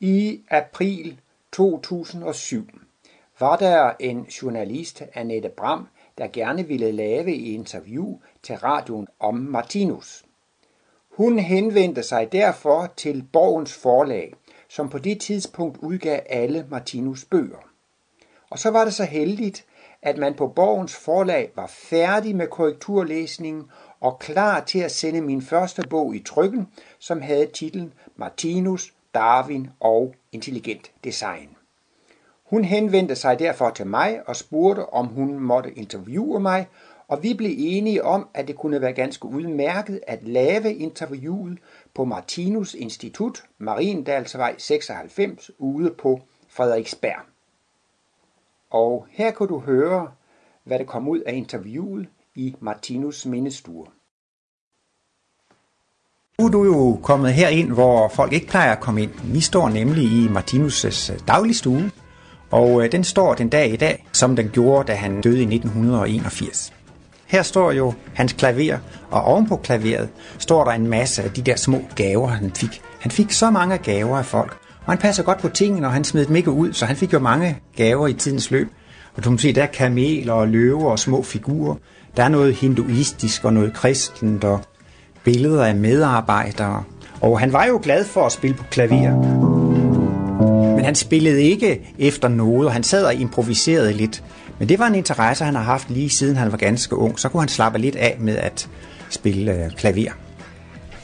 I april 2007 var der en journalist, Annette Bram, der gerne ville lave et interview til radioen om Martinus. Hun henvendte sig derfor til Borgens forlag, som på det tidspunkt udgav alle Martinus bøger. Og så var det så heldigt, at man på Borgens forlag var færdig med korrekturlæsningen og klar til at sende min første bog i trykken, som havde titlen Martinus, Darwin og intelligent design. Hun henvendte sig derfor til mig og spurgte, om hun måtte interviewe mig, og vi blev enige om, at det kunne være ganske udmærket at lave interviewet på Martinus Institut, Mariendalsvej 96, ude på Frederiksberg. Og her kan du høre, hvad der kom ud af interviewet i Martinus mindestue. Nu er du jo kommet her ind, hvor folk ikke plejer at komme ind. Vi står nemlig i Martinus' dagligstue, og øh, den står den dag i dag, som den gjorde, da han døde i 1981. Her står jo hans klaver, og ovenpå klaveret står der en masse af de der små gaver, han fik. Han fik så mange gaver af folk, og han passer godt på tingene, og han smed dem ikke ud, så han fik jo mange gaver i tidens løb. Og du kan se, der er kameler og løver og små figurer. Der er noget hinduistisk og noget kristent og billeder af medarbejdere. Og han var jo glad for at spille på klaver. Men han spillede ikke efter noget, og han sad og improviserede lidt. Men det var en interesse, han har haft lige siden han var ganske ung. Så kunne han slappe lidt af med at spille øh, klaver.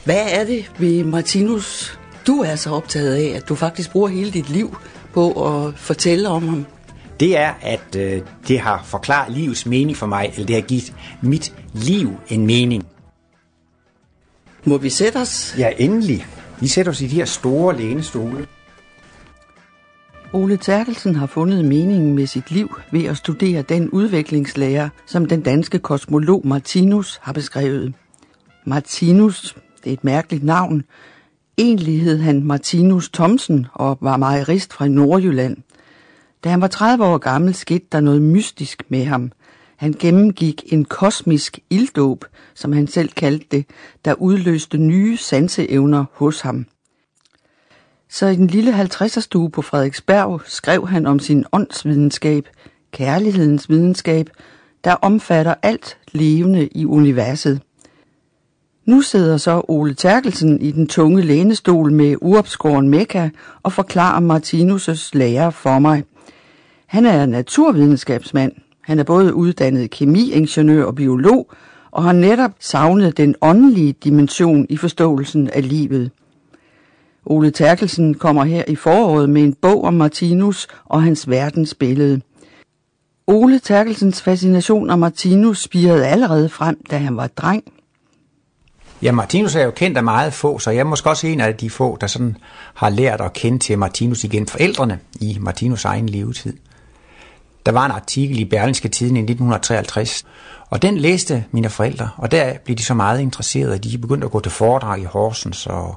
Hvad er det ved Martinus, du er så optaget af, at du faktisk bruger hele dit liv på at fortælle om ham? Det er, at øh, det har forklaret livets mening for mig, eller det har givet mit liv en mening. Må vi sætte os? Ja, endelig. Vi sætter os i de her store lænestole. Ole Terkelsen har fundet meningen med sit liv ved at studere den udviklingslære, som den danske kosmolog Martinus har beskrevet. Martinus, det er et mærkeligt navn. Egentlig hed han Martinus Thomsen og var mejerist fra Nordjylland. Da han var 30 år gammel, skete der noget mystisk med ham. Han gennemgik en kosmisk ilddåb, som han selv kaldte det, der udløste nye sanseevner hos ham. Så i den lille 50'er stue på Frederiksberg skrev han om sin åndsvidenskab, kærlighedens videnskab, der omfatter alt levende i universet. Nu sidder så Ole Terkelsen i den tunge lænestol med uopskåren mekka og forklarer Martinus' lære for mig. Han er naturvidenskabsmand. Han er både uddannet kemiingeniør og biolog, og har netop savnet den åndelige dimension i forståelsen af livet. Ole Terkelsen kommer her i foråret med en bog om Martinus og hans verdensbillede. Ole Terkelsens fascination af Martinus spirede allerede frem, da han var dreng. Ja, Martinus er jo kendt af meget få, så jeg er måske også en af de få, der sådan har lært at kende til Martinus igen forældrene i Martinus egen levetid. Der var en artikel i Berlingske Tiden i 1953, og den læste mine forældre, og der blev de så meget interesserede, at de begyndte at gå til foredrag i Horsens, og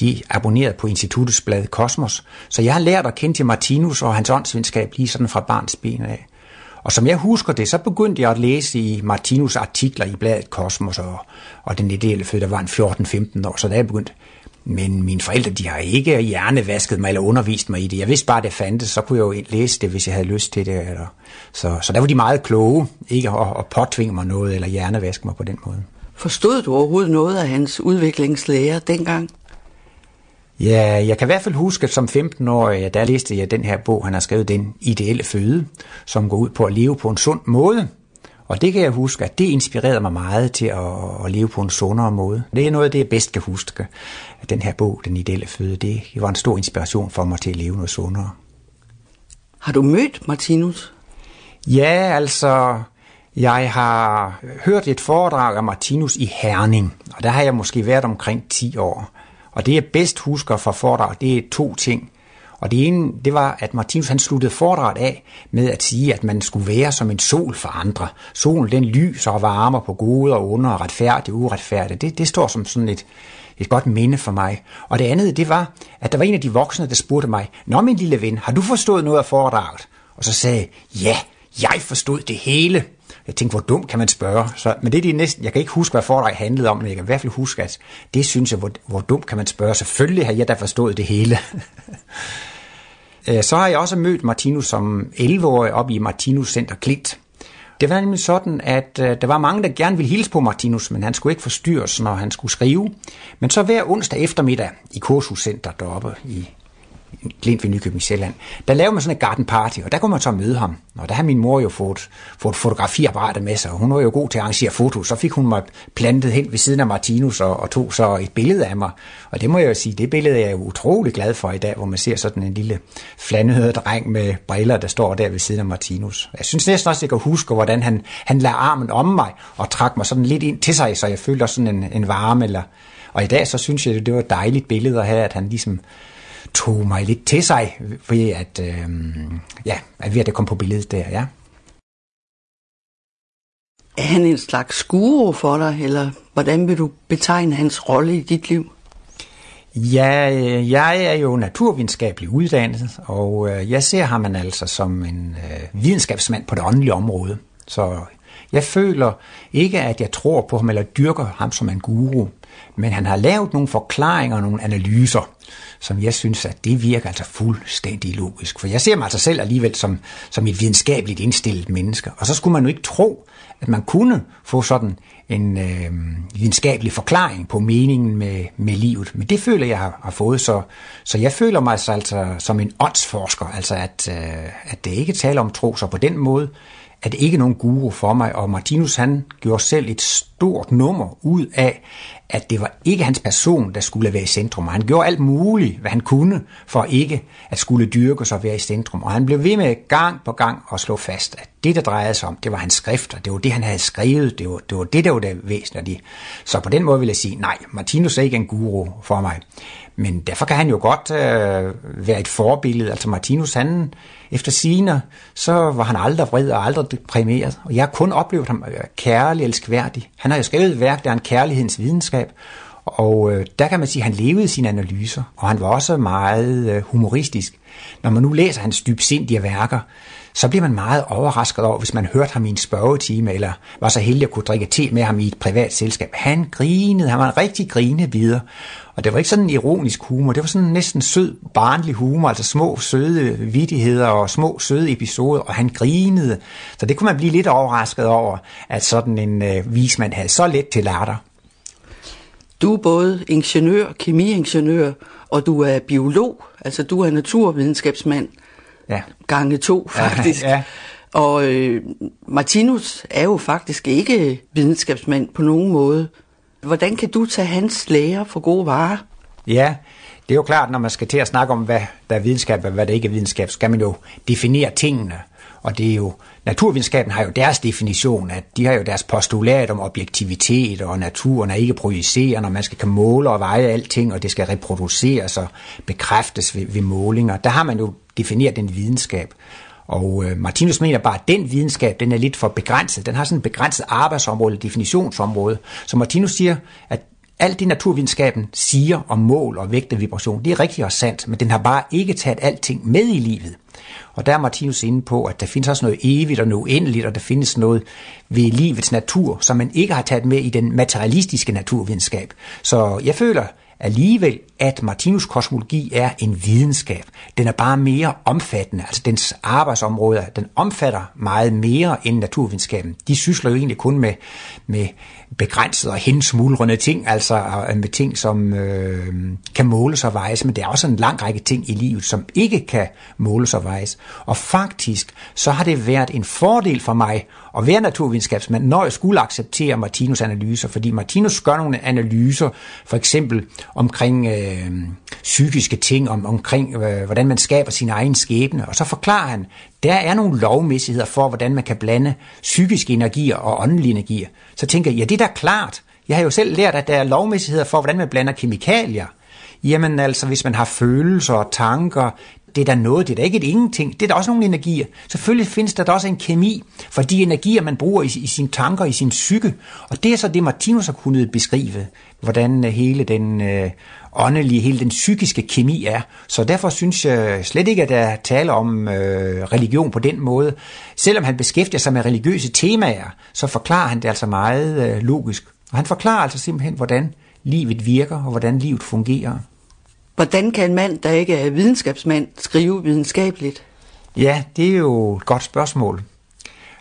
de abonnerede på instituttets blad Kosmos. Så jeg har lært at kende til Martinus og hans åndsvidenskab lige sådan fra barns ben af. Og som jeg husker det, så begyndte jeg at læse i Martinus artikler i bladet Kosmos, og, og den ideelle fødte, der var en 14-15 år, så da jeg begyndte. Men mine forældre, de har ikke hjernevasket mig eller undervist mig i det. Jeg vidste bare, at det fandtes, så kunne jeg jo læse det, hvis jeg havde lyst til det. Eller. Så, så der var de meget kloge, ikke at, at påtvinge mig noget eller hjernevaske mig på den måde. Forstod du overhovedet noget af hans udviklingslære dengang? Ja, jeg kan i hvert fald huske, at som 15-årig, der læste jeg den her bog, han har skrevet, Den ideelle føde, som går ud på at leve på en sund måde. Og det kan jeg huske, at det inspirerede mig meget til at, at leve på en sundere måde. Det er noget af det, jeg bedst kan huske. At den her bog, Den ideelle føde, det var en stor inspiration for mig til at leve noget sundere. Har du mødt Martinus? Ja, altså, jeg har hørt et foredrag af Martinus i Herning, og der har jeg måske været omkring 10 år. Og det jeg bedst husker fra foredrag, det er to ting. Og det ene, det var, at Martinus han sluttede foredraget af med at sige, at man skulle være som en sol for andre. Solen den lyser og varmer på gode og onde og retfærdigt og uretfærdigt. Det, det står som sådan et, et godt minde for mig. Og det andet, det var, at der var en af de voksne, der spurgte mig, Nå min lille ven, har du forstået noget af foredraget? Og så sagde jeg, ja, jeg forstod det hele. Jeg tænkte, hvor dumt kan man spørge? Så, men det er de næsten, jeg kan ikke huske, hvad foredraget handlede om, men jeg kan i hvert fald huske, at det synes jeg, hvor, hvor dumt kan man spørge? Selvfølgelig har jeg da forstået det hele. Øh, så har jeg også mødt Martinus som 11-årig op i Martinus Center Klint. Det var nemlig sådan, at øh, der var mange, der gerne ville hilse på Martinus, men han skulle ikke forstyrres, når han skulle skrive. Men så hver onsdag eftermiddag i Kursuscenter deroppe i Klint ved Nykøbing Sjælland, der lavede man sådan et garden party, og der kunne man så møde ham. Og der har min mor jo fået, fået fotografiapparatet med sig, og hun var jo god til at arrangere fotos. Så fik hun mig plantet hen ved siden af Martinus og, og tog så et billede af mig. Og det må jeg jo sige, det billede er jeg jo utrolig glad for i dag, hvor man ser sådan en lille flandehøret dreng med briller, der står der ved siden af Martinus. Jeg synes næsten også, at jeg kan huske, hvordan han, han lagde armen om mig og trak mig sådan lidt ind til sig, så jeg følte sådan en, en varme. Eller, og i dag så synes jeg, det var et dejligt billede at have, at han ligesom tog mig lidt til sig, ved at, øh, ja, at ved at det kom på billedet der, ja. Er han en slags guru for dig, eller hvordan vil du betegne hans rolle i dit liv? Ja, øh, jeg er jo naturvidenskabelig uddannet, og øh, jeg ser ham altså som en øh, videnskabsmand på det åndelige område. Så jeg føler ikke, at jeg tror på ham eller dyrker ham som en guru, men han har lavet nogle forklaringer og nogle analyser, som jeg synes, at det virker altså fuldstændig logisk. For jeg ser mig altså selv alligevel som, som et videnskabeligt indstillet menneske. Og så skulle man jo ikke tro, at man kunne få sådan en øh, videnskabelig forklaring på meningen med, med livet. Men det føler jeg har, har fået, så, så jeg føler mig altså, altså som en åndsforsker, altså at, øh, at det ikke taler om tro, så på den måde er det ikke nogen guru for mig, og Martinus han gjorde selv et stort nummer ud af, at det var ikke hans person, der skulle være i centrum. Og han gjorde alt muligt, hvad han kunne, for ikke at skulle dyrke sig og være i centrum. Og han blev ved med gang på gang at slå fast, at det, der drejede sig om, det var hans skrifter. Det var det, han havde skrevet. Det var det, var det der var det væsentlige. Så på den måde vil jeg sige, nej, Martinus er ikke en guru for mig. Men derfor kan han jo godt øh, være et forbillede. Altså Martinus, han efter sine, så var han aldrig vred og aldrig deprimeret. Og jeg har kun oplevet ham øh, kærlig, elskværdig. Han har jo skrevet et værk, der er en kærlighedens videnskab. Og øh, der kan man sige, at han levede sine analyser, og han var også meget øh, humoristisk. Når man nu læser hans dybsindige værker, så bliver man meget overrasket over, hvis man hørte ham i en spørgetime, eller var så heldig at kunne drikke te med ham i et privat selskab. Han grinede, han var en rigtig grinebider. Og det var ikke sådan en ironisk humor, det var sådan næsten sød, barnlig humor, altså små søde vidtigheder og små søde episoder, og han grinede. Så det kunne man blive lidt overrasket over, at sådan en øh, vismand havde så let til latter. Du er både ingeniør, kemiingeniør, og du er biolog, altså du er naturvidenskabsmand. Ja. Gange to, faktisk. Ja, ja. Og øh, Martinus er jo faktisk ikke videnskabsmand på nogen måde. Hvordan kan du tage hans lære for gode varer? Ja, det er jo klart, når man skal til at snakke om, hvad der er videnskab og hvad der ikke er videnskab, skal man jo definere tingene. Og det er jo, naturvidenskaben har jo deres definition, at de har jo deres postulat om objektivitet, og naturen er ikke projicerende, og man skal kan måle og veje alting, og det skal reproduceres og bekræftes ved, ved målinger. Der har man jo defineret en videnskab. Og øh, Martinus mener bare, at den videnskab, den er lidt for begrænset. Den har sådan et begrænset arbejdsområde, definitionsområde. Så Martinus siger, at alt det naturvidenskaben siger om mål og vægt og vibration, det er rigtigt og sandt, men den har bare ikke taget alting med i livet. Og der er Martinus inde på, at der findes også noget evigt og noget uendeligt, og der findes noget ved livets natur, som man ikke har taget med i den materialistiske naturvidenskab. Så jeg føler, alligevel, at Martinus kosmologi er en videnskab. Den er bare mere omfattende, altså dens arbejdsområder, den omfatter meget mere end naturvidenskaben. De sysler jo egentlig kun med, med begrænset og hensmuldrende ting, altså øh, med ting, som øh, kan måles og vejes, men der er også en lang række ting i livet, som ikke kan måles og vejes. Og faktisk, så har det været en fordel for mig at være naturvidenskabsmand, når jeg skulle acceptere Martinus analyser, fordi Martinus gør nogle analyser, for eksempel omkring øh, psykiske ting, om, omkring øh, hvordan man skaber sin egen skæbne, og så forklarer han, der er nogle lovmæssigheder for, hvordan man kan blande psykiske energier og åndelige energier. Så tænker jeg, ja, det er da klart. Jeg har jo selv lært, at der er lovmæssigheder for, hvordan man blander kemikalier. Jamen altså, hvis man har følelser og tanker, det er da noget, det er da ikke et ingenting. Det er da også nogle energier. Selvfølgelig findes der da også en kemi for de energier, man bruger i, i sine tanker, i sin psyke. Og det er så det, Martinus har kunnet beskrive. hvordan øh, hele den øh, åndelige, hele den psykiske kemi er. Så derfor synes jeg slet ikke, at der taler om øh, religion på den måde. Selvom han beskæftiger sig med religiøse temaer, så forklarer han det altså meget øh, logisk. Og han forklarer altså simpelthen, hvordan livet virker og hvordan livet fungerer. Hvordan kan en mand, der ikke er videnskabsmand, skrive videnskabeligt? Ja, det er jo et godt spørgsmål.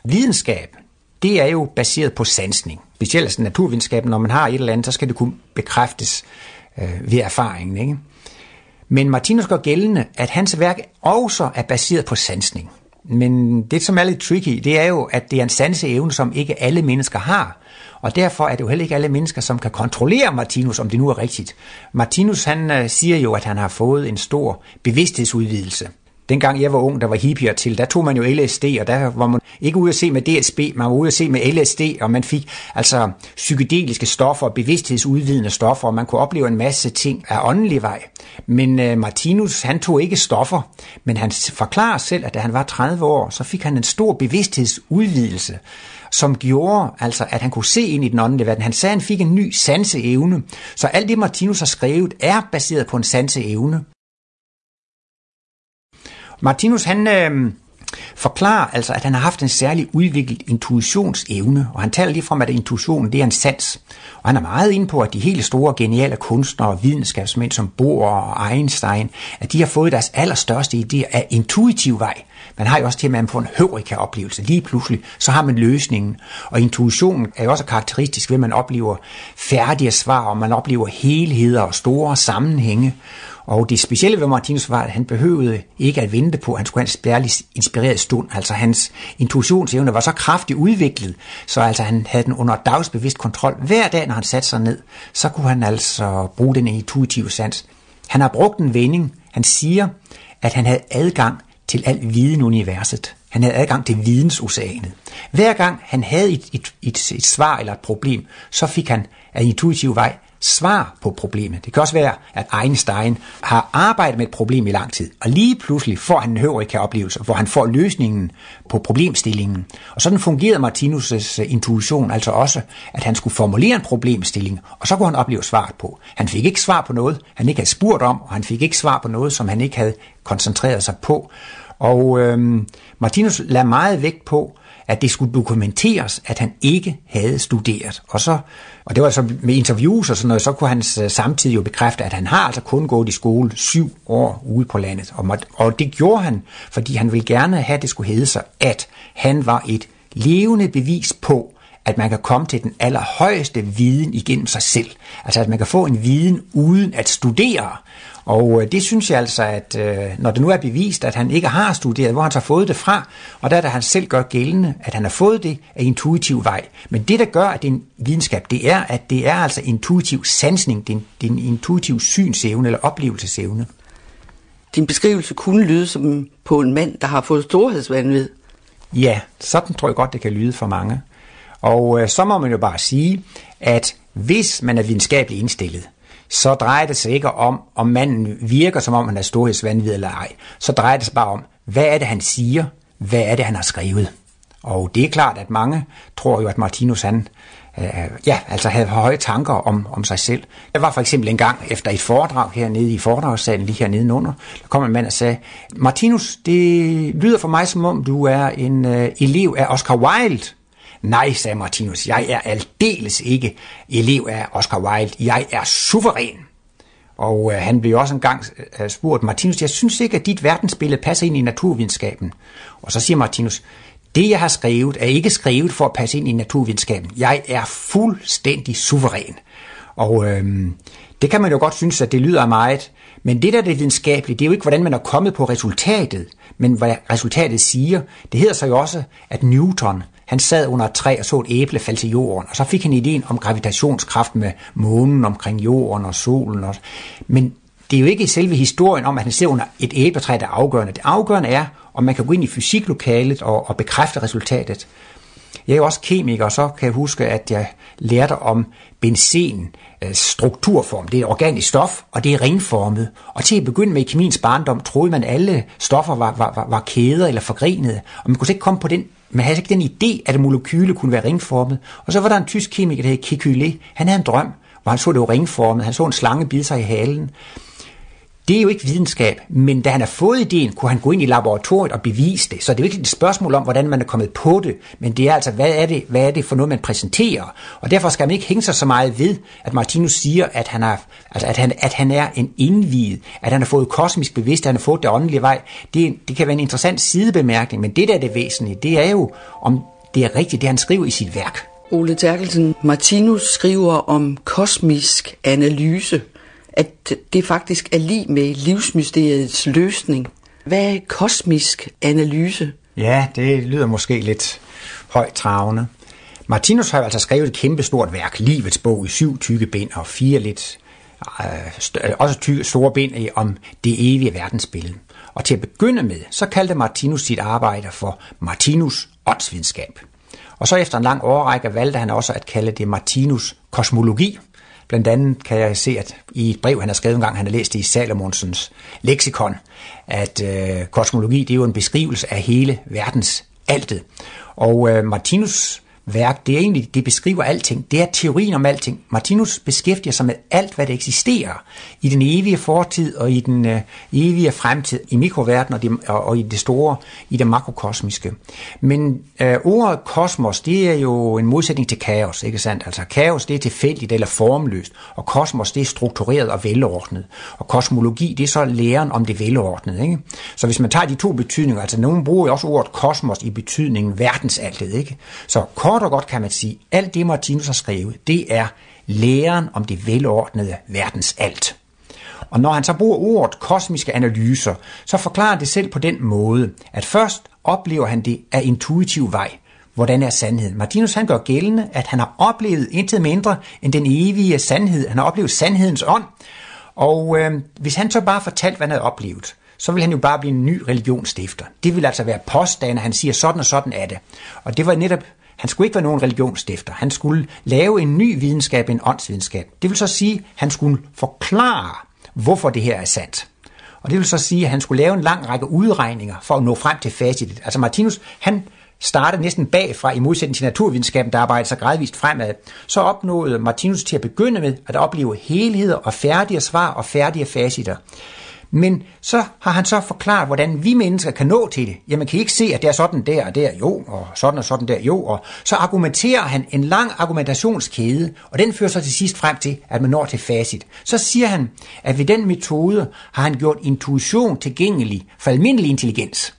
Videnskab, det er jo baseret på sansning. Specielt altså naturvidenskaben, når man har et eller andet, så skal det kunne bekræftes øh, ved erfaringen. Ikke? Men Martinus gør gældende, at hans værk også er baseret på sansning. Men det, som er lidt tricky, det er jo, at det er en sanseevne, som ikke alle mennesker har. Og derfor er det jo heller ikke alle mennesker, som kan kontrollere Martinus, om det nu er rigtigt. Martinus han øh, siger jo, at han har fået en stor bevidsthedsudvidelse. Dengang jeg var ung, der var hippier til, der tog man jo LSD, og der var man ikke ude at se med DSB, man var ude at se med LSD, og man fik altså psykedeliske stoffer, bevidsthedsudvidende stoffer, og man kunne opleve en masse ting af åndelig vej. Men øh, Martinus, han tog ikke stoffer, men han forklarer selv, at da han var 30 år, så fik han en stor bevidsthedsudvidelse som gjorde, altså, at han kunne se ind i den åndelige verden. Han sagde, at han fik en ny sanseevne. Så alt det, Martinus har skrevet, er baseret på en sanseevne. Martinus, han øh, forklarer altså, at han har haft en særlig udviklet intuitionsevne, og han taler lige fra, at intuitionen det er en sans. Og han er meget inde på, at de helt store, geniale kunstnere og videnskabsmænd som Bohr og Einstein, at de har fået deres allerstørste idéer af intuitiv vej. Man har jo også til, at man får en høvrika-oplevelse. Lige pludselig, så har man løsningen. Og intuitionen er jo også karakteristisk ved, at man oplever færdige svar, og man oplever helheder og store sammenhænge. Og det specielle ved Martinus var, at han behøvede ikke at vente på, at han skulle have en spærlig inspireret stund. Altså hans intuitionsevne var så kraftigt udviklet, så altså han havde den under dagsbevidst kontrol. Hver dag, når han satte sig ned, så kunne han altså bruge den intuitive sans. Han har brugt en vending. Han siger, at han havde adgang til al viden universet. Han havde adgang til vidensoceanet. Hver gang han havde et, et, et, et svar eller et problem, så fik han af intuitiv vej svar på problemet. Det kan også være, at Einstein har arbejdet med et problem i lang tid, og lige pludselig får han en høvrika-oplevelse, hvor han får løsningen på problemstillingen. Og sådan fungerede Martinus' eh, intuition altså også, at han skulle formulere en problemstilling, og så kunne han opleve svaret på. Han fik ikke svar på noget, han ikke havde spurgt om, og han fik ikke svar på noget, som han ikke havde koncentreret sig på. Og øhm, Martinus lagde meget vægt på, at det skulle dokumenteres, at han ikke havde studeret. Og, så, og det var så med interviews og sådan noget, så kunne han øh, samtidig jo bekræfte, at han har altså kun gået i skole syv år ude på landet. Og, og det gjorde han, fordi han ville gerne have, at det skulle hedde sig, at han var et levende bevis på, at man kan komme til den allerhøjeste viden igennem sig selv. Altså at man kan få en viden uden at studere. Og øh, det synes jeg altså, at øh, når det nu er bevist, at han ikke har studeret, hvor han så har fået det fra, og der er der han selv gør gældende, at han har fået det af intuitiv vej. Men det, der gør, at det er en videnskab, det er, at det er altså intuitiv sansning, det er en, det er en intuitiv synsevne eller oplevelsesevne. Din beskrivelse kunne lyde som på en mand, der har fået storhedsvandvid. Ja, sådan tror jeg godt, det kan lyde for mange. Og øh, så må man jo bare sige, at hvis man er videnskabeligt indstillet, så drejer det sig ikke om, om manden virker, som om han er storhedsvandvid eller ej. Så drejer det sig bare om, hvad er det, han siger? Hvad er det, han har skrevet? Og det er klart, at mange tror jo, at Martinus han, øh, ja, altså havde høje tanker om, om sig selv. Jeg var for eksempel en gang efter et foredrag hernede i foredragssalen, lige hernede under, der kom en mand og sagde, Martinus, det lyder for mig som om, du er en øh, elev af Oscar Wilde. Nej, sagde Martinus, jeg er aldeles ikke elev af Oscar Wilde. Jeg er suveræn. Og øh, han blev også engang øh, spurgt, Martinus, jeg synes ikke, at dit verdensbillede passer ind i naturvidenskaben. Og så siger Martinus, det jeg har skrevet er ikke skrevet for at passe ind i naturvidenskaben. Jeg er fuldstændig suveræn. Og øh, det kan man jo godt synes, at det lyder meget. Men det der er det videnskabelige, det er jo ikke, hvordan man er kommet på resultatet, men hvad resultatet siger. Det hedder sig jo også, at Newton, han sad under et træ og så et æble falde til jorden, og så fik han ideen om gravitationskraft med månen omkring jorden og solen. Og... Men det er jo ikke selve historien om, at han sidder under et æbletræ, der er afgørende. Det afgørende er, om man kan gå ind i fysiklokalet og, og bekræfte resultatet. Jeg er jo også kemiker, og så kan jeg huske, at jeg lærte om benzen, øh, strukturform. Det er et organisk stof, og det er ringformet. Og til at begynde med i kemiens barndom, troede man, at alle stoffer var, var, var, var kæder eller forgrenede. Og man kunne ikke komme på den man havde ikke den idé, at et molekyle kunne være ringformet. Og så var der en tysk kemiker, der hed Kekulé. Han havde en drøm, hvor han så det var ringformet, han så en slange bide sig i halen. Det er jo ikke videnskab, men da han har fået ideen, kunne han gå ind i laboratoriet og bevise det. Så det er jo ikke et spørgsmål om, hvordan man er kommet på det, men det er altså, hvad er det, hvad er det for noget, man præsenterer? Og derfor skal man ikke hænge sig så meget ved, at Martinus siger, at han, har, altså at han, at han er en indviet, at han har fået kosmisk bevidst, at han har fået det åndelige vej. Det, det kan være en interessant sidebemærkning, men det der er det væsentlige, det er jo, om det er rigtigt, det han skriver i sit værk. Ole Terkelsen, Martinus skriver om kosmisk analyse at det faktisk er lige med livsmysteriets løsning. Hvad er kosmisk analyse? Ja, det lyder måske lidt højt travende. Martinus har altså skrevet et kæmpestort værk, Livets bog, i syv tykke bind og fire lidt øh, øh også tykke, store bind om det evige verdensbillede. Og til at begynde med, så kaldte Martinus sit arbejde for Martinus åndsvidenskab. Og så efter en lang årrække valgte han også at kalde det Martinus kosmologi, Blandt andet kan jeg se, at i et brev, han har skrevet en gang, han har læst det i Salomonsens leksikon, at øh, kosmologi det er jo en beskrivelse af hele verdens altet. Og øh, Martinus værk, det er egentlig, det beskriver alting. Det er teorien om alting. Martinus beskæftiger sig med alt, hvad der eksisterer i den evige fortid og i den øh, evige fremtid, i mikroverdenen og, det, og, og i det store, i det makrokosmiske. Men øh, ordet kosmos, det er jo en modsætning til kaos, ikke sandt? Altså kaos, det er tilfældigt eller formløst, og kosmos, det er struktureret og velordnet. Og kosmologi, det er så læren om det velordnede, ikke? Så hvis man tager de to betydninger, altså nogen bruger jo også ordet kosmos i betydningen verdensaltet, ikke? Så kort og godt kan man sige, alt det Martinus har skrevet, det er læren om det velordnede verdens alt. Og når han så bruger ordet kosmiske analyser, så forklarer det selv på den måde, at først oplever han det af intuitiv vej. Hvordan er sandheden? Martinus han gør gældende, at han har oplevet intet mindre end den evige sandhed. Han har oplevet sandhedens ånd. Og øh, hvis han så bare fortalte, hvad han havde oplevet, så vil han jo bare blive en ny religionsstifter. Det vil altså være påstande, han siger, sådan og sådan er det. Og det var netop han skulle ikke være nogen religionsstifter. Han skulle lave en ny videnskab, en åndsvidenskab. Det vil så sige, at han skulle forklare, hvorfor det her er sandt. Og det vil så sige, at han skulle lave en lang række udregninger for at nå frem til facitet. Altså Martinus, han startede næsten bagfra i modsætning til naturvidenskaben, der arbejdede sig gradvist fremad. Så opnåede Martinus til at begynde med at opleve helheder og færdige svar og færdige faciter. Men så har han så forklaret, hvordan vi mennesker kan nå til det. Jamen kan I ikke se, at det er sådan der og der, jo, og sådan og sådan der, jo. Og så argumenterer han en lang argumentationskæde, og den fører så til sidst frem til, at man når til facit. Så siger han, at ved den metode har han gjort intuition tilgængelig for almindelig intelligens.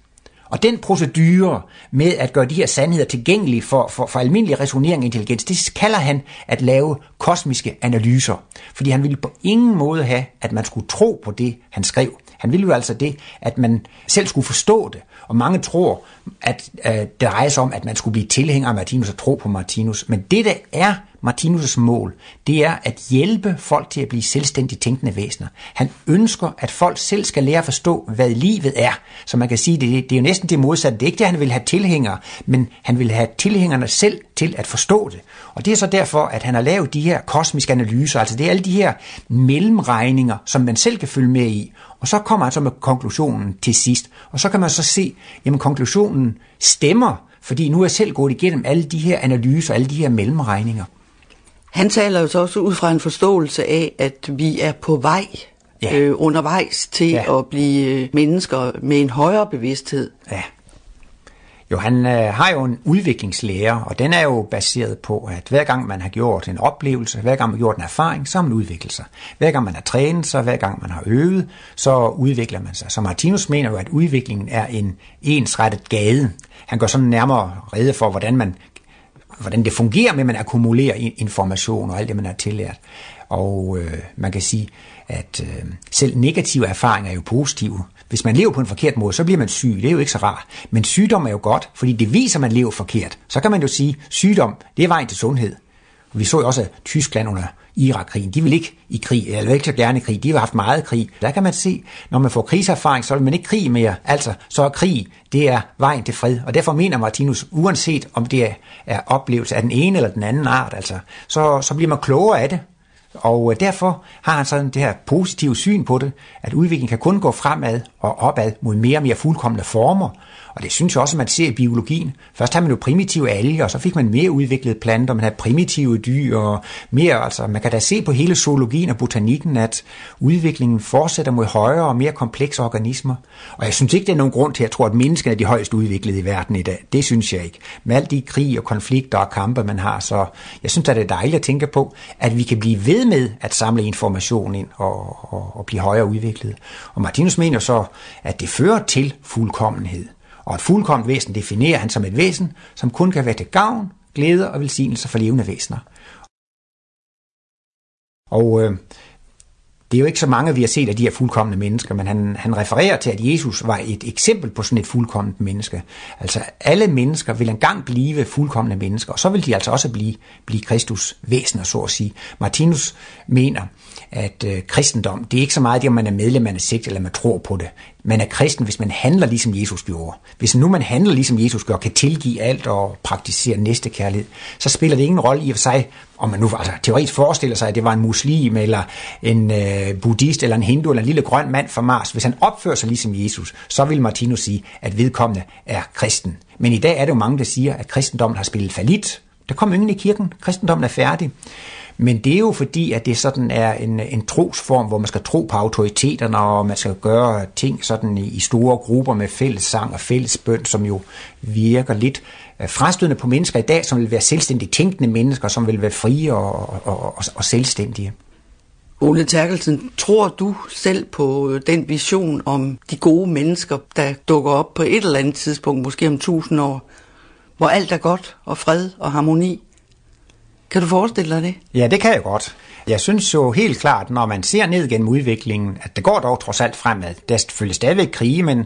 Og den procedure med at gøre de her sandheder tilgængelige for, for, for almindelig resonering og intelligens, det kalder han at lave kosmiske analyser. Fordi han ville på ingen måde have, at man skulle tro på det, han skrev. Han ville jo altså det, at man selv skulle forstå det. Og mange tror, at øh, det drejer sig om, at man skulle blive tilhænger af Martinus og tro på Martinus. Men det, der er Martinus' mål, det er at hjælpe folk til at blive selvstændigt tænkende væsener. Han ønsker, at folk selv skal lære at forstå, hvad livet er. Så man kan sige, det, det er jo næsten det modsatte. Det er ikke det, han vil have tilhængere, men han vil have tilhængerne selv til at forstå det. Og det er så derfor, at han har lavet de her kosmiske analyser, altså det er alle de her mellemregninger, som man selv kan følge med i. Og så kommer han så med konklusionen til sidst. Og så kan man så se, jamen konklusionen stemmer, fordi nu er jeg selv gået igennem alle de her analyser, alle de her mellemregninger. Han taler jo så også ud fra en forståelse af, at vi er på vej ja. øh, undervejs til ja. at blive øh, mennesker med en højere bevidsthed. Ja. Jo, han øh, har jo en udviklingslære, og den er jo baseret på, at hver gang man har gjort en oplevelse, hver gang man har gjort en erfaring, så har man udviklet sig. Hver gang man har trænet sig, hver gang man har øvet, så udvikler man sig. Så Martinus mener jo, at udviklingen er en ensrettet gade. Han går sådan nærmere rede for, hvordan man hvordan det fungerer med, at man akkumulerer information og alt det, man har tillært. Og øh, man kan sige, at øh, selv negative erfaringer er jo positive. Hvis man lever på en forkert måde, så bliver man syg. Det er jo ikke så rart. Men sygdom er jo godt, fordi det viser, at man lever forkert. Så kan man jo sige, at sygdom, det er vejen til sundhed. Vi så jo også, at Tyskland under Irakkrigen. de vil ikke i krig, eller ikke så gerne i krig, de har haft meget krig. Der kan man se, når man får krigserfaring, så vil man ikke krig mere. Altså, så er krig, det er vejen til fred. Og derfor mener Martinus, uanset om det er oplevelse af den ene eller den anden art, altså, så, så bliver man klogere af det. Og øh, derfor har han sådan det her positive syn på det, at udviklingen kan kun gå fremad og opad mod mere og mere fuldkommende former. Og det synes jeg også, at man ser i biologien. Først har man jo primitive alger, og så fik man mere udviklede planter, man havde primitive dyr, og mere, altså man kan da se på hele zoologien og botanikken, at udviklingen fortsætter mod højere og mere komplekse organismer. Og jeg synes ikke, det er nogen grund til, at jeg tror, at menneskene er de højst udviklede i verden i dag. Det synes jeg ikke. Med alle de krig og konflikter og kampe, man har, så jeg synes, at det er dejligt at tænke på, at vi kan blive ved med at samle information ind og, og, og blive højere udviklet. Og Martinus mener så, at det fører til fuldkommenhed. Og et fuldkomment væsen definerer han som et væsen, som kun kan være til gavn, glæde og velsignelse for levende væsener. Og øh, det er jo ikke så mange, vi har set af de her fuldkommende mennesker, men han, han refererer til, at Jesus var et eksempel på sådan et fuldkomment menneske. Altså alle mennesker vil engang blive fuldkommende mennesker, og så vil de altså også blive, blive Kristus væsener, så at sige. Martinus mener, at øh, kristendom, det er ikke så meget det, om man er medlem af en sekt, eller man tror på det. Man er kristen, hvis man handler ligesom Jesus gjorde. Hvis nu man handler ligesom Jesus gør, kan tilgive alt og praktisere næste kærlighed, så spiller det ingen rolle i og for sig, om man nu altså, teoretisk forestiller sig, at det var en muslim, eller en øh, buddhist, eller en hindu, eller en lille grøn mand fra Mars. Hvis han opfører sig ligesom Jesus, så vil Martinus sige, at vedkommende er kristen. Men i dag er det jo mange, der siger, at kristendommen har spillet falit. Der kommer ingen i kirken. Kristendommen er færdig. Men det er jo fordi, at det sådan er en, en trosform, hvor man skal tro på autoriteterne, og man skal gøre ting sådan i, i store grupper med fælles sang og fælles bøn, som jo virker lidt øh, frastødende på mennesker i dag, som vil være selvstændigt tænkende mennesker, som vil være frie og, og, og, og selvstændige. Ole Terkelsen, tror du selv på øh, den vision om de gode mennesker, der dukker op på et eller andet tidspunkt, måske om tusind år, hvor alt er godt og fred og harmoni? Kan du forestille dig det? Ja, det kan jeg godt. Jeg synes jo helt klart, når man ser ned gennem udviklingen, at det går dog trods alt fremad. Der er selvfølgelig stadigvæk krige, men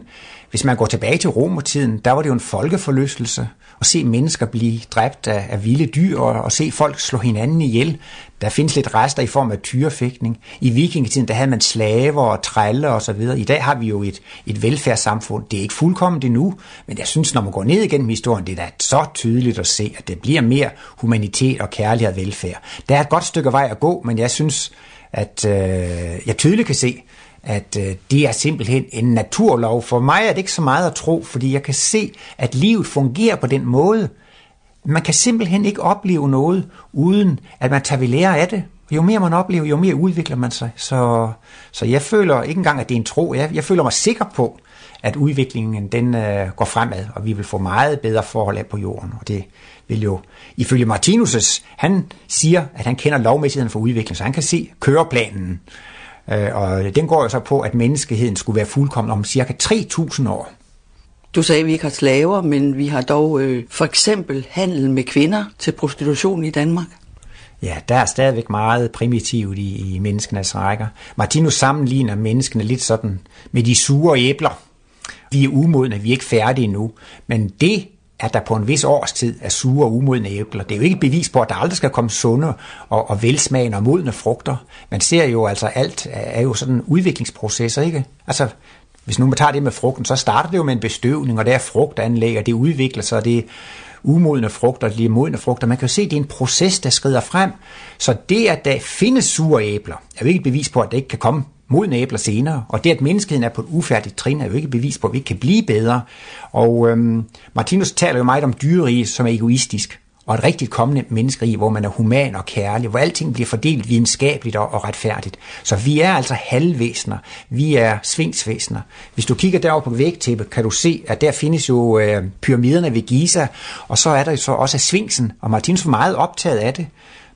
hvis man går tilbage til romertiden, der var det jo en folkeforlystelse at se mennesker blive dræbt af, af vilde dyr og, og se folk slå hinanden ihjel. Der findes lidt rester i form af tyrefægtning. I vikingetiden der havde man slaver og trælle og så videre. I dag har vi jo et, et velfærdssamfund. Det er ikke fuldkommen endnu, men jeg synes, når man går ned igennem historien, det er da så tydeligt at se, at det bliver mere humanitet og kærlighed og velfærd. Der er et godt stykke vej at gå, men jeg synes, at øh, jeg tydeligt kan se, at øh, det er simpelthen en naturlov. For mig er det ikke så meget at tro, fordi jeg kan se, at livet fungerer på den måde. Man kan simpelthen ikke opleve noget, uden at man tager ved lære af det. Jo mere man oplever, jo mere udvikler man sig. Så, så jeg føler ikke engang, at det er en tro. Jeg, jeg føler mig sikker på, at udviklingen den øh, går fremad, og vi vil få meget bedre forhold af på jorden. Og det vil jo, ifølge Martinus' han siger, at han kender lovmæssigheden for udvikling, så han kan se køreplanen. Øh, og den går jo så på, at menneskeheden skulle være fuldkommen om cirka 3.000 år. Du sagde, at vi ikke har slaver, men vi har dog øh, for eksempel handel med kvinder til prostitution i Danmark. Ja, der er stadigvæk meget primitivt i, i menneskenes rækker. Martinus sammenligner menneskene lidt sådan med de sure æbler. Vi er umodne, vi er ikke færdige endnu. Men det at der på en vis årstid er sure og umodne æbler. Det er jo ikke et bevis på, at der aldrig skal komme sunde og, og velsmagende og modne frugter. Man ser jo altså, alt er jo sådan udviklingsprocesser, ikke? Altså, hvis nu man tager det med frugten, så starter det jo med en bestøvning, og der er frugtanlæg, og det udvikler sig, og det er umodne frugter, det er modne frugter. Man kan jo se, at det er en proces, der skrider frem. Så det, at der findes sure æbler, er jo ikke et bevis på, at der ikke kan komme modne æbler senere. Og det, at menneskeheden er på et ufærdigt trin, er jo ikke bevis på, at vi ikke kan blive bedre. Og øhm, Martinus taler jo meget om dyrerige, som er egoistisk og et rigtigt kommende menneskerige, hvor man er human og kærlig, hvor alting bliver fordelt videnskabeligt og, retfærdigt. Så vi er altså halvvæsener. Vi er svingsvæsener. Hvis du kigger derover på vægtæppet, kan du se, at der findes jo øh, pyramiderne ved Giza, og så er der jo så også svingsen, og Martinus var meget optaget af det.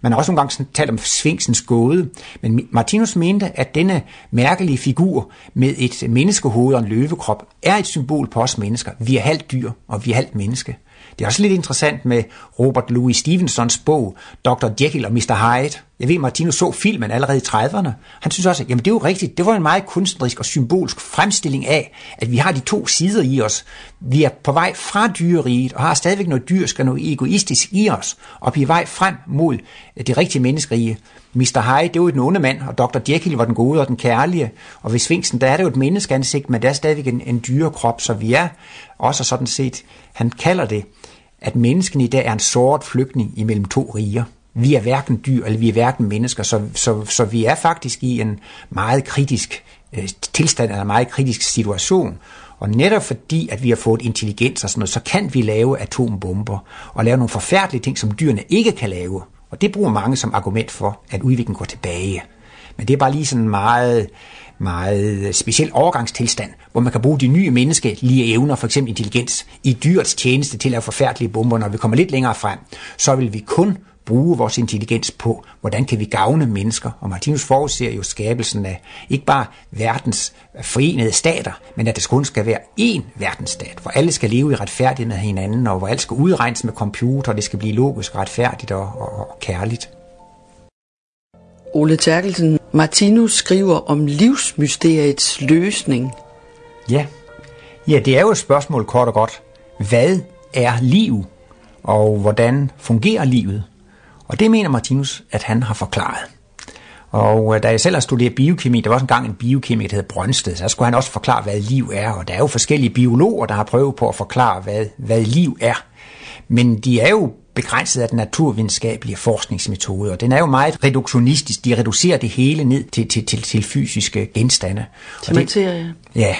Man har også nogle gange talt om svingsens gåde, men Martinus mente, at denne mærkelige figur med et menneskehoved og en løvekrop er et symbol på os mennesker. Vi er halvt dyr, og vi er halvt menneske. Det er også lidt interessant med Robert Louis Stevensons bog, Dr. Jekyll og Mr. Hyde. Jeg ved, Martinus så filmen allerede i 30'erne. Han synes også, at jamen det er jo rigtigt. Det var en meget kunstnerisk og symbolsk fremstilling af, at vi har de to sider i os. Vi er på vej fra dyreriet og har stadigvæk noget dyrsk og noget egoistisk i os, og vi er vej frem mod det rigtige menneskerige. Mr. Hyde, det var jo den onde mand, og Dr. Jekyll var den gode og den kærlige. Og ved Sfinksen, der er det jo et menneskeansigt, men der er stadigvæk en, en dyrekrop, så vi er også sådan set, han kalder det, at mennesken i dag er en sort flygtning imellem to riger. Vi er hverken dyr, eller vi er hverken mennesker, så, så, så vi er faktisk i en meget kritisk øh, tilstand, eller en meget kritisk situation. Og netop fordi, at vi har fået intelligens og sådan noget, så kan vi lave atombomber og lave nogle forfærdelige ting, som dyrene ikke kan lave. Og det bruger mange som argument for, at udviklingen går tilbage. Men det er bare lige sådan en meget, meget speciel overgangstilstand, hvor man kan bruge de nye menneskelige evner, for eksempel intelligens, i dyrets tjeneste til at lave forfærdelige bomber. Når vi kommer lidt længere frem, så vil vi kun bruge vores intelligens på, hvordan kan vi gavne mennesker. Og Martinus forudser jo skabelsen af ikke bare verdens forenede stater, men at det kun skal være én verdensstat, hvor alle skal leve i retfærdighed med hinanden, og hvor alt skal udregnes med computer, og det skal blive logisk, retfærdigt og, og, og kærligt. Ole Terkelsen, Martinus skriver om livsmysteriets løsning. Ja. ja, det er jo et spørgsmål kort og godt. Hvad er liv, og hvordan fungerer livet? Og det mener Martinus, at han har forklaret. Og øh, da jeg selv har studeret biokemi, der var også engang en biokemi, der hed Brøndsted, så skulle han også forklare, hvad liv er. Og der er jo forskellige biologer, der har prøvet på at forklare, hvad, hvad liv er. Men de er jo begrænset af den naturvidenskabelige forskningsmetode, og den er jo meget reduktionistisk. De reducerer det hele ned til, til, til, til fysiske genstande. Til materie. Ja,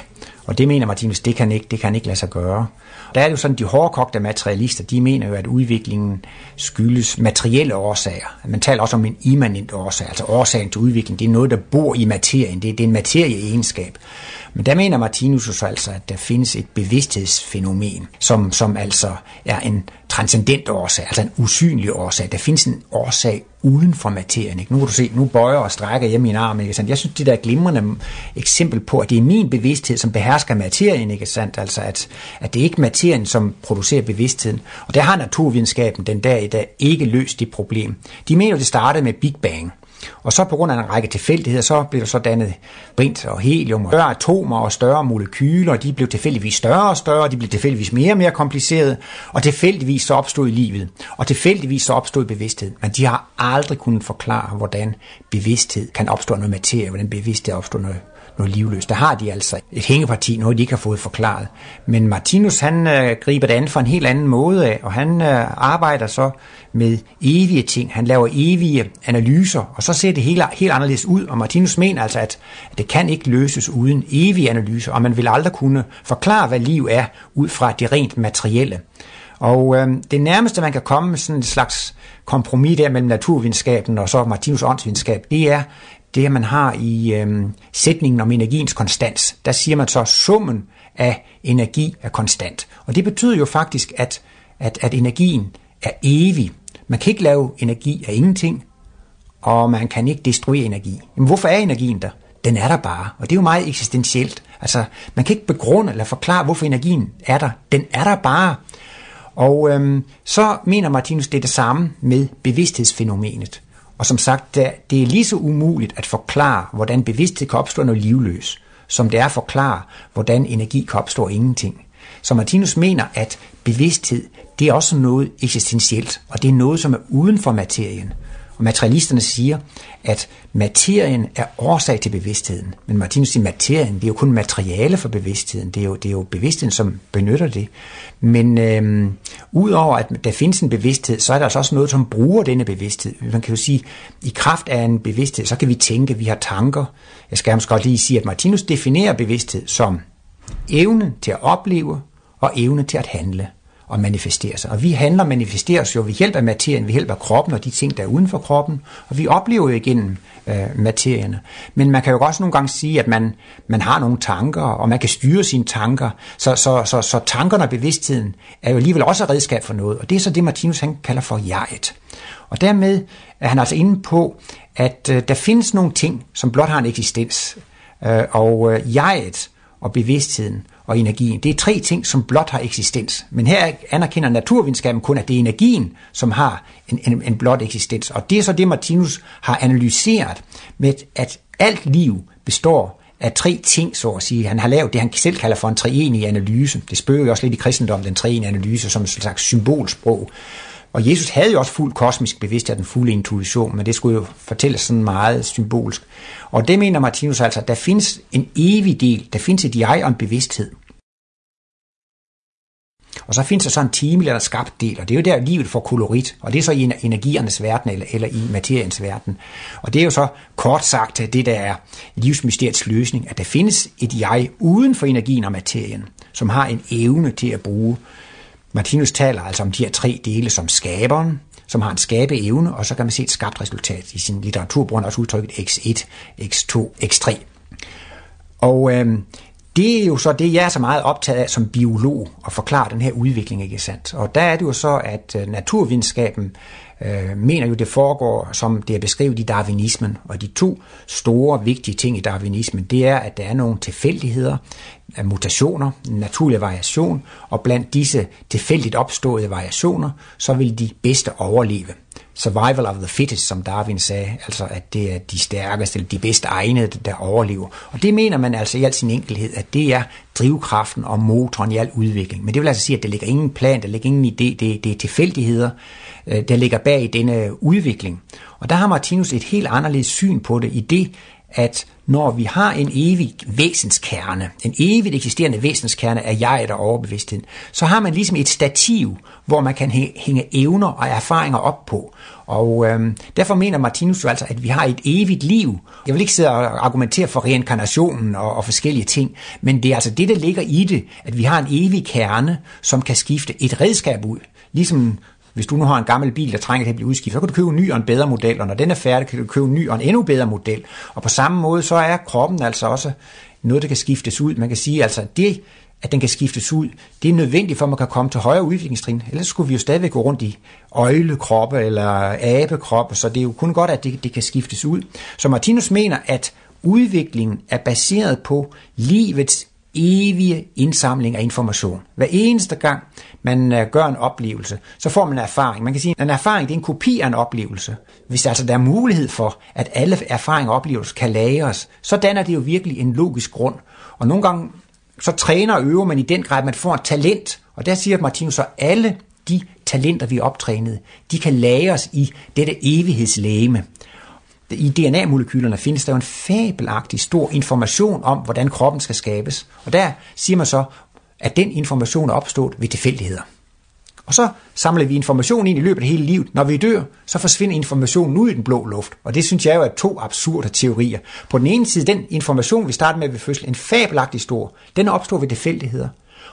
og det mener Martinus, det kan ikke, det kan ikke lade sig gøre. Der er det jo sådan, de hårdkogte materialister, de mener jo, at udviklingen skyldes materielle årsager. Man taler også om en immanent årsag, altså årsagen til udviklingen. Det er noget, der bor i materien. Det, det er en materieegenskab. Men der mener Martinus så altså, at der findes et bevidsthedsfænomen, som, som altså er en transcendent årsag, altså en usynlig årsag. Der findes en årsag uden for materien. Ikke? Nu kan du se, nu bøjer og strækker jeg min arm. Ikke sandt? Jeg synes, det der er glimrende eksempel på, at det er min bevidsthed, som behersker materien. Ikke sandt? Altså, at, at det er ikke materien, som producerer bevidstheden. Og der har naturvidenskaben den dag i dag ikke løst det problem. De mener, det startede med Big Bang. Og så på grund af en række tilfældigheder, så blev der så dannet brint og helium og større atomer og større molekyler, og de blev tilfældigvis større og større, og de blev tilfældigvis mere og mere komplicerede, og tilfældigvis så opstod livet, og tilfældigvis så opstod bevidsthed. Men de har aldrig kunnet forklare, hvordan bevidsthed kan opstå noget materie, hvordan bevidsthed opstår noget, noget livløst. Der har de altså et hængeparti, noget de ikke har fået forklaret. Men Martinus han øh, griber det an for en helt anden måde af, og han øh, arbejder så med evige ting. Han laver evige analyser, og så ser det helt, helt anderledes ud. Og Martinus mener altså, at det kan ikke løses uden evige analyser, og man vil aldrig kunne forklare, hvad liv er, ud fra det rent materielle. Og øh, det nærmeste, man kan komme med sådan en slags kompromis der mellem naturvidenskaben og så Martinus åndsvidenskab, det er det, man har i øh, sætningen om energiens konstans. Der siger man så, summen af energi er konstant. Og det betyder jo faktisk, at, at, at energien er evig. Man kan ikke lave energi af ingenting, og man kan ikke destruere energi. Men hvorfor er energien der? Den er der bare, og det er jo meget eksistentielt. Altså, man kan ikke begrunde eller forklare, hvorfor energien er der. Den er der bare. Og øhm, så mener Martinus det er det samme med bevidsthedsfænomenet. Og som sagt, det er lige så umuligt at forklare, hvordan bevidsthed kan opstå noget livløs, som det er at forklare, hvordan energi kan opstå ingenting. Så Martinus mener, at bevidsthed, det er også noget eksistentielt, og det er noget, som er uden for materien. Og materialisterne siger, at materien er årsag til bevidstheden. Men Martinus siger, at materien det er jo kun materiale for bevidstheden. Det er jo, det er jo bevidstheden, som benytter det. Men øhm, udover at der findes en bevidsthed, så er der altså også noget, som bruger denne bevidsthed. Man kan jo sige, at i kraft af en bevidsthed, så kan vi tænke, vi har tanker. Jeg skal måske godt lige sige, at Martinus definerer bevidsthed som evne til at opleve og evne til at handle og manifestere sig. Og vi handler og manifesterer os jo ved hjælp af materien, ved hjælp af kroppen og de ting, der er uden for kroppen, og vi oplever jo igennem øh, materierne. Men man kan jo også nogle gange sige, at man, man har nogle tanker, og man kan styre sine tanker, så, så, så, så tankerne og bevidstheden er jo alligevel også et redskab for noget, og det er så det, Martinus han kalder for jeget. Og dermed er han altså inde på, at øh, der findes nogle ting, som blot har en eksistens, øh, og øh, jeget og bevidstheden og energien. Det er tre ting, som blot har eksistens. Men her anerkender naturvidenskaben kun, at det er energien, som har en, en, en blot eksistens. Og det er så det, Martinus har analyseret med, at alt liv består af tre ting, så at sige. Han har lavet det, han selv kalder for en treenig analyse. Det spørger jo også lidt i kristendommen, den treenige analyse, som en slags symbolsprog. Og Jesus havde jo også fuld kosmisk bevidsthed, den fulde intuition, men det skulle jo fortælles sådan meget symbolsk. Og det mener Martinus altså, at der findes en evig del, der findes et jeg og en bevidsthed. Og så findes der så en time eller skabt del, og det er jo der, livet får kolorit, og det er så i energiernes verden, eller, eller i materiens verden. Og det er jo så kort sagt det, der er livsmysteriets løsning, at der findes et jeg uden for energien og materien, som har en evne til at bruge. Martinus taler altså om de her tre dele som skaberen, som har en skabeevne, og så kan man se et skabt resultat. I sin litteratur bruger han også udtrykket x1, x2, x3. Og øh, det er jo så det, jeg er så meget optaget af som biolog, at forklare den her udvikling, ikke sandt? Og der er det jo så, at øh, naturvidenskaben øh, mener jo, det foregår, som det er beskrevet i darwinismen. Og de to store vigtige ting i darwinismen, det er, at der er nogle tilfældigheder, øh, mutationer, naturlig variation, og blandt disse tilfældigt opståede variationer, så vil de bedste overleve. Survival of the fittest, som Darwin sagde, altså at det er de stærkeste, eller de bedst egnede, der overlever. Og det mener man altså i al sin enkelhed, at det er drivkraften og motoren i al udvikling. Men det vil altså sige, at der ligger ingen plan, der ligger ingen idé, det, det er tilfældigheder, øh, der ligger bag denne udvikling. Og der har Martinus et helt anderledes syn på det, i det, at når vi har en evig væsenskerne, en evigt eksisterende væsenskerne af jeg der overbevidstheden, så har man ligesom et stativ, hvor man kan hænge evner og erfaringer op på. Og øhm, derfor mener Martinus jo altså, at vi har et evigt liv. Jeg vil ikke sidde og argumentere for reinkarnationen og, og forskellige ting, men det er altså det, der ligger i det, at vi har en evig kerne, som kan skifte et redskab ud. Ligesom hvis du nu har en gammel bil, der trænger til at blive udskiftet, så kan du købe en ny og en bedre model, og når den er færdig, kan du købe en ny og en endnu bedre model. Og på samme måde, så er kroppen altså også noget, der kan skiftes ud. Man kan sige, altså det, at den kan skiftes ud, det er nødvendigt for, at man kan komme til højere udviklingstrin. Ellers skulle vi jo stadigvæk gå rundt i øjlekroppe eller abekroppe, så det er jo kun godt, at det, det kan skiftes ud. Så Martinus mener, at udviklingen er baseret på livets evige indsamling af information. Hver eneste gang, man øh, gør en oplevelse, så får man en erfaring. Man kan sige, at en erfaring det er en kopi af en oplevelse. Hvis altså der er mulighed for, at alle erfaringer og oplevelser kan lagres, så danner det jo virkelig en logisk grund. Og nogle gange så træner og øver man i den grad, at man får et talent. Og der siger Martinus så, alle de talenter, vi er optrænet, de kan lagres i dette evighedslæme i DNA-molekylerne findes der jo en fabelagtig stor information om, hvordan kroppen skal skabes. Og der siger man så, at den information er opstået ved tilfældigheder. Og så samler vi information ind i løbet af hele livet. Når vi dør, så forsvinder informationen ud i den blå luft. Og det synes jeg jo er to absurde teorier. På den ene side, den information, vi starter med ved fødsel, en fabelagtig stor, den opstår ved tilfældigheder.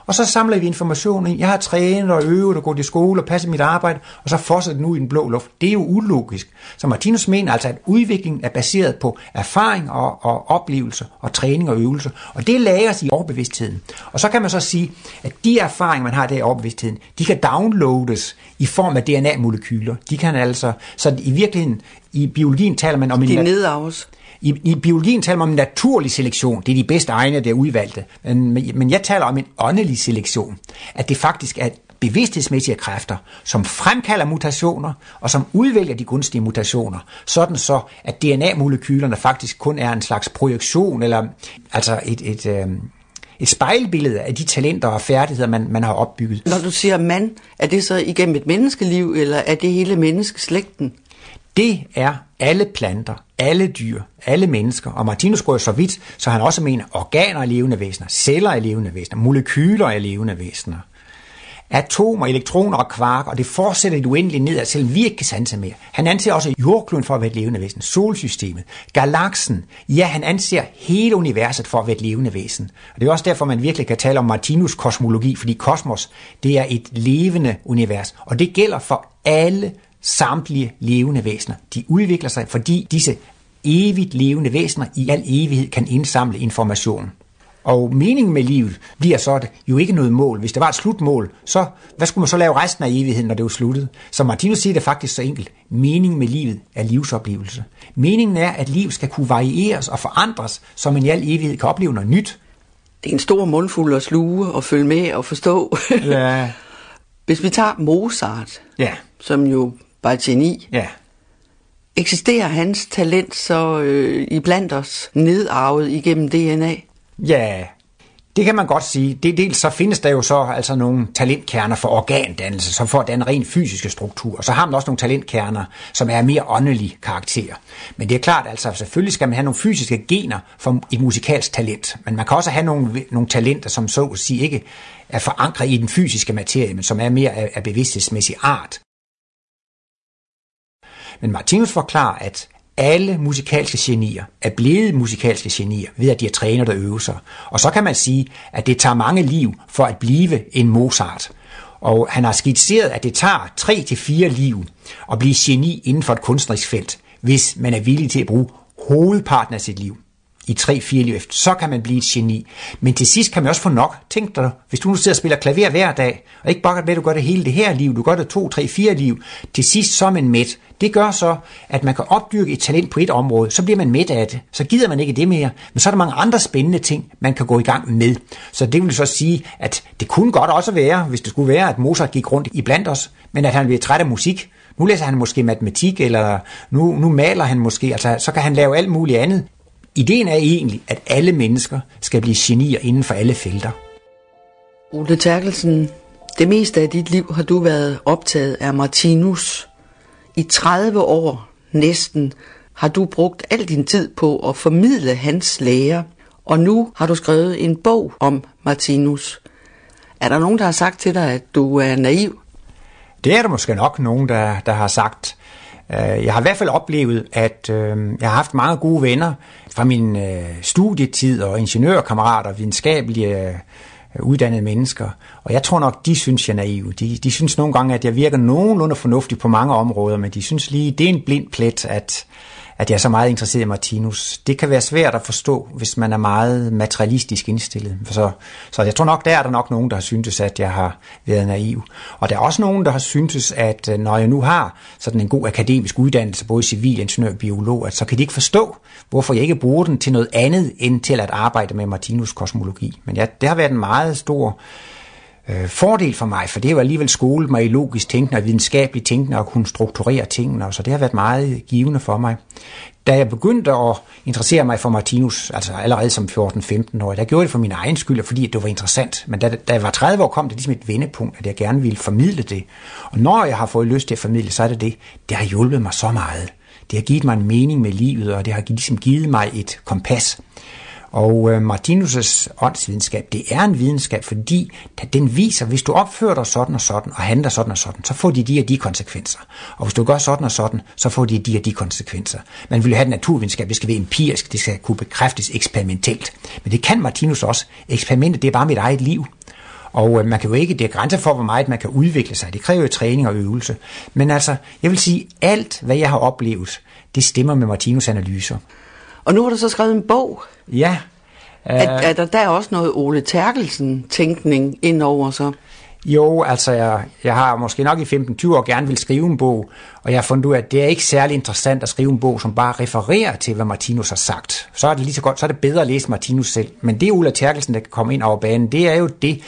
Og så samler vi information ind. Jeg har trænet og øvet og gået i skole og passet mit arbejde, og så den ud i den blå luft. Det er jo ulogisk. Så Martinus mener altså, at udviklingen er baseret på erfaring og, og oplevelse og træning og øvelse. Og det lagres i overbevidstheden. Og så kan man så sige, at de erfaringer, man har der i overbevidstheden, de kan downloades i form af DNA-molekyler. De kan altså, så i virkeligheden, i biologien taler man om en... De nedarves. I, I biologien taler man om naturlig selektion. Det er de bedste egne, der er udvalgte. Men, men jeg taler om en åndelig selektion. At det faktisk er bevidsthedsmæssige kræfter, som fremkalder mutationer, og som udvælger de gunstige mutationer, sådan så, at DNA-molekylerne faktisk kun er en slags projektion, eller altså et, et, øh, et spejlbillede af de talenter og færdigheder, man, man har opbygget. Når du siger mand, er det så igennem et menneskeliv, eller er det hele menneskeslægten? Det er alle planter, alle dyr, alle mennesker. Og Martinus går jo så vidt, så han også mener organer er levende væsener, celler er levende væsener, molekyler er levende væsener. Atomer, elektroner og kvark, og det fortsætter det uendeligt nedad, selvom vi ikke kan sanse mere. Han anser også jordkloden for at være et levende væsen, solsystemet, galaksen. Ja, han anser hele universet for at være et levende væsen. Og det er også derfor, man virkelig kan tale om Martinus kosmologi, fordi kosmos, det er et levende univers. Og det gælder for alle samtlige levende væsener. De udvikler sig, fordi disse evigt levende væsener i al evighed kan indsamle information. Og meningen med livet bliver så jo ikke noget mål. Hvis det var et slutmål, så hvad skulle man så lave resten af evigheden, når det var sluttet? Så Martinus siger det faktisk så enkelt. Meningen med livet er livsoplevelse. Meningen er, at liv skal kunne varieres og forandres, så man i al evighed kan opleve noget nyt. Det er en stor mundfuld at sluge og følge med og forstå. Ja. Hvis vi tager Mozart, ja. som jo var geni. Ja. Eksisterer hans talent så øh, i blandt os nedarvet igennem DNA? Ja, Det kan man godt sige. Det, dels så findes der jo så altså nogle talentkerner for organdannelse, som får den rent fysiske struktur. Og så har man også nogle talentkerner, som er mere åndelig karakter. Men det er klart, altså selvfølgelig skal man have nogle fysiske gener for et musikalsk talent. Men man kan også have nogle, nogle talenter, som så at sige ikke er forankret i den fysiske materie, men som er mere af, af bevidsthedsmæssig art. Men Martinus forklarer, at alle musikalske genier er blevet musikalske genier ved, at de har trænet og øvet sig. Og så kan man sige, at det tager mange liv for at blive en Mozart. Og han har skitseret, at det tager 3-4 liv at blive geni inden for et kunstnerisk felt, hvis man er villig til at bruge hovedparten af sit liv i 3-4 liv efter, så kan man blive et geni. Men til sidst kan man også få nok. Tænk dig, hvis du nu sidder og spiller klaver hver dag, og ikke bare med, at du gør det hele det her liv, du gør det 2, 3, 4 liv, til sidst så er man mæt. Det gør så, at man kan opdyrke et talent på et område, så bliver man mæt af det. Så gider man ikke det mere. Men så er der mange andre spændende ting, man kan gå i gang med. Så det vil så sige, at det kunne godt også være, hvis det skulle være, at Mozart gik rundt i blandt os, men at han bliver træt af musik. Nu læser han måske matematik, eller nu, nu maler han måske, altså så kan han lave alt muligt andet. Ideen er egentlig, at alle mennesker skal blive genier inden for alle felter. Ole Terkelsen, det meste af dit liv har du været optaget af Martinus. I 30 år næsten har du brugt al din tid på at formidle hans lære, og nu har du skrevet en bog om Martinus. Er der nogen, der har sagt til dig, at du er naiv? Det er der måske nok nogen, der, der har sagt. Øh, jeg har i hvert fald oplevet, at øh, jeg har haft mange gode venner fra min øh, studietid og ingeniørkammerater, videnskabelige øh, uddannede mennesker. Og jeg tror nok, de synes, jeg er naiv. De, de synes nogle gange, at jeg virker nogenlunde fornuftig på mange områder, men de synes lige, det er en blind plet, at, at jeg er så meget interesseret i Martinus. Det kan være svært at forstå, hvis man er meget materialistisk indstillet. Så, så jeg tror nok, der er der nok nogen, der har syntes, at jeg har været naiv. Og der er også nogen, der har syntes, at øh, når jeg nu har sådan en god akademisk uddannelse, både civil, ingeniør og biolog, at så kan de ikke forstå, hvorfor jeg ikke bruger den til noget andet, end til at arbejde med Martinus kosmologi. Men ja, det har været en meget stor øh, Øh, fordel for mig, for det har jo alligevel skolet mig i logisk tænkende og videnskabelig tænkende og kunne strukturere tingene, og så det har været meget givende for mig. Da jeg begyndte at interessere mig for Martinus, altså allerede som 14-15 år, der gjorde det for min egen skyld, fordi det var interessant. Men da, da jeg var 30 år, kom det ligesom et vendepunkt, at jeg gerne ville formidle det. Og når jeg har fået lyst til at formidle, så er det det, det har hjulpet mig så meget. Det har givet mig en mening med livet, og det har ligesom givet mig et kompas. Og øh, Martinus' åndsvidenskab, det er en videnskab, fordi den viser, hvis du opfører dig sådan og sådan, og handler sådan og sådan, så får de de og de konsekvenser. Og hvis du gør sådan og sådan, så får de de og de konsekvenser. Man vil have den naturvidenskab, det skal være empirisk, det skal kunne bekræftes eksperimentelt. Men det kan Martinus også. Eksperimentet, det er bare mit eget liv. Og øh, man kan jo ikke, det er grænser for, hvor meget man kan udvikle sig. Det kræver jo træning og øvelse. Men altså, jeg vil sige, alt hvad jeg har oplevet, det stemmer med Martinus analyser. Og nu har du så skrevet en bog. Ja. Er, er der der også noget Ole Terkelsen-tænkning indover så? Jo, altså jeg, jeg har måske nok i 15-20 år gerne vil skrive en bog, og jeg har fundet ud af, at det er ikke særlig interessant at skrive en bog, som bare refererer til, hvad Martinus har sagt. Så er det lige så godt, så er det bedre at læse Martinus selv. Men det Ulla Terkelsen, der kan komme ind over banen, det er jo det,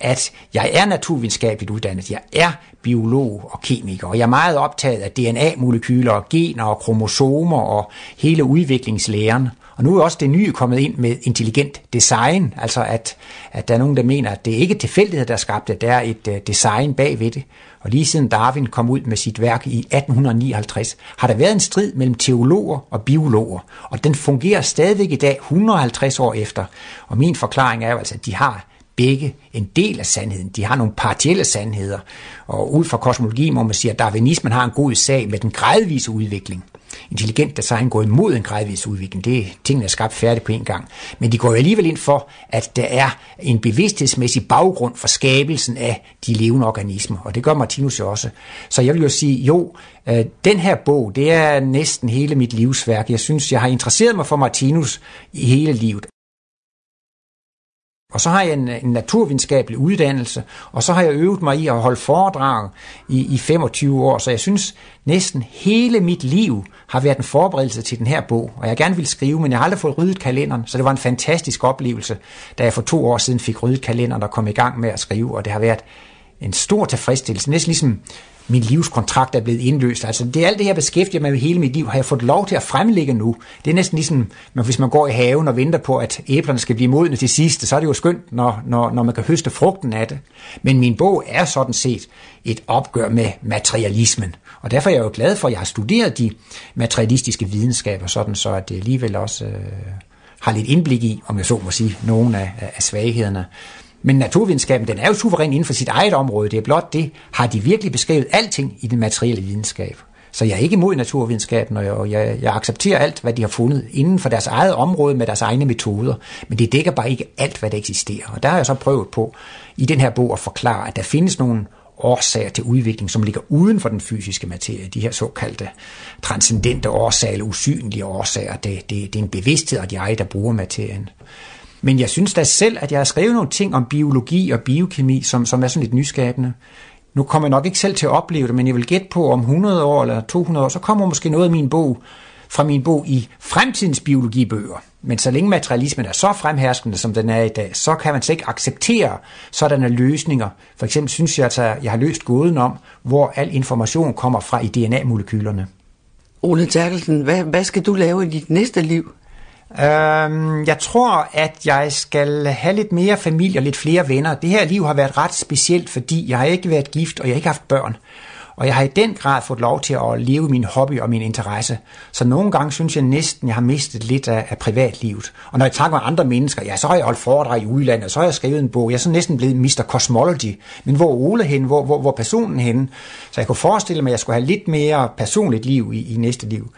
at jeg er naturvidenskabeligt uddannet. Jeg er biolog og kemiker, og jeg er meget optaget af DNA-molekyler, og gener og kromosomer og hele udviklingslæren. Og nu er også det nye kommet ind med intelligent design, altså at, at der er nogen, der mener, at det ikke er tilfældighed, der er skabt det, der er et uh, design bagved det. Og lige siden Darwin kom ud med sit værk i 1859, har der været en strid mellem teologer og biologer, og den fungerer stadigvæk i dag 150 år efter. Og min forklaring er jo altså, at de har begge en del af sandheden. De har nogle partielle sandheder, og ud fra kosmologi må man sige, at darwinismen har en god sag med den gradvise udvikling. Intelligent design går imod en gradvis udvikling. Det er tingene er skabt færdigt på en gang. Men de går jo alligevel ind for, at der er en bevidsthedsmæssig baggrund for skabelsen af de levende organismer. Og det gør Martinus jo også. Så jeg vil jo sige, jo, øh, den her bog, det er næsten hele mit livsværk. Jeg synes, jeg har interesseret mig for Martinus i hele livet. Og så har jeg en, øh, en naturvidenskabelig uddannelse, og så har jeg øvet mig i at holde foredrag i, i 25 år, så jeg synes næsten hele mit liv har været en forberedelse til den her bog, og jeg gerne vil skrive, men jeg har aldrig fået ryddet kalenderen, så det var en fantastisk oplevelse, da jeg for to år siden fik ryddet kalenderen og kom i gang med at skrive, og det har været en stor tilfredsstillelse, næsten ligesom min livskontrakt er blevet indløst. Altså det er alt det her beskæftiger mig med hele mit liv, har jeg fået lov til at fremlægge nu. Det er næsten ligesom, når, hvis man går i haven og venter på, at æblerne skal blive modne til sidst, så er det jo skønt, når, når, når man kan høste frugten af det. Men min bog er sådan set et opgør med materialismen. Og derfor er jeg jo glad for, at jeg har studeret de materialistiske videnskaber, sådan så at det alligevel også øh, har lidt indblik i, om jeg så må sige, nogle af, af svaghederne. Men naturvidenskaben, den er jo suveræn inden for sit eget område. Det er blot det, har de virkelig beskrevet alting i den materielle videnskab. Så jeg er ikke imod naturvidenskaben, og jeg, jeg accepterer alt, hvad de har fundet inden for deres eget område med deres egne metoder. Men det dækker bare ikke alt, hvad der eksisterer. Og der har jeg så prøvet på i den her bog at forklare, at der findes nogle årsager til udvikling, som ligger uden for den fysiske materie. De her såkaldte transcendente årsager, eller usynlige årsager. Det, det, det er en bevidsthed af de eget, der bruger materien. Men jeg synes da selv, at jeg har skrevet nogle ting om biologi og biokemi, som, som er sådan lidt nyskabende. Nu kommer jeg nok ikke selv til at opleve det, men jeg vil gætte på, om 100 år eller 200 år, så kommer måske noget af min bog fra min bog i fremtidens biologibøger. Men så længe materialismen er så fremherskende, som den er i dag, så kan man slet ikke acceptere sådanne løsninger. For eksempel synes jeg, at jeg har løst gåden om, hvor al information kommer fra i DNA-molekylerne. Ole Terkelsen, hvad, hvad skal du lave i dit næste liv? Øhm, jeg tror, at jeg skal have lidt mere familie og lidt flere venner. Det her liv har været ret specielt, fordi jeg har ikke været gift, og jeg har ikke haft børn. Og jeg har i den grad fået lov til at leve min hobby og min interesse. Så nogle gange synes jeg næsten, jeg har mistet lidt af, af privatlivet. Og når jeg takker med andre mennesker, ja, så har jeg holdt foredrag i udlandet, så har jeg skrevet en bog. Jeg er så næsten blevet Mr. Cosmology. Men hvor Ole hen? Hvor, hvor, hvor personen hen? Så jeg kunne forestille mig, at jeg skulle have lidt mere personligt liv i, i næste liv.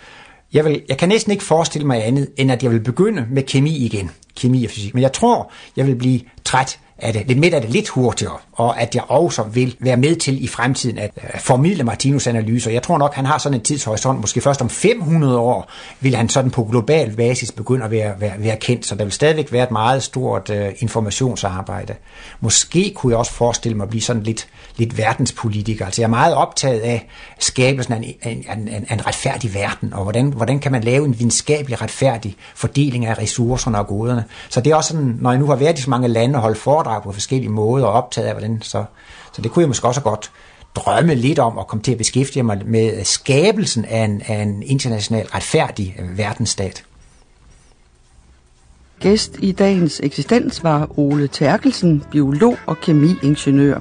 Jeg, vil, jeg kan næsten ikke forestille mig andet, end at jeg vil begynde med kemi igen. Kemi og fysik. Men jeg tror, jeg vil blive træt af det, lidt midt af det lidt hurtigere, og at jeg også vil være med til i fremtiden at øh, formidle Martinus analyser. Jeg tror nok, han har sådan en tidshorisont, måske først om 500 år vil han sådan på global basis begynde at være, være, være kendt, så der vil stadigvæk være et meget stort uh, informationsarbejde. Måske kunne jeg også forestille mig at blive sådan lidt, lidt verdenspolitiker. Altså jeg er meget optaget af skabelsen af en, en, en, en, en retfærdig verden, og hvordan, hvordan kan man lave en videnskabelig retfærdig fordeling af ressourcerne og goderne. Så det er også sådan, når jeg nu har været i så mange lande og holdt foredrag på forskellige måder og optaget af, hvordan så, så det kunne jeg måske også godt drømme lidt om at komme til at beskæftige mig med skabelsen af en, af en international retfærdig øh, verdensstat. Gæst i dagens eksistens var Ole Terkelsen, biolog og kemiingeniør.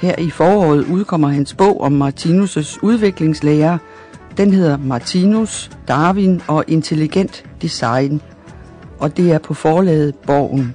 Her i foråret udkommer hans bog om Martinus' udviklingslære. Den hedder Martinus, Darwin og intelligent design, og det er på forlaget Borgen.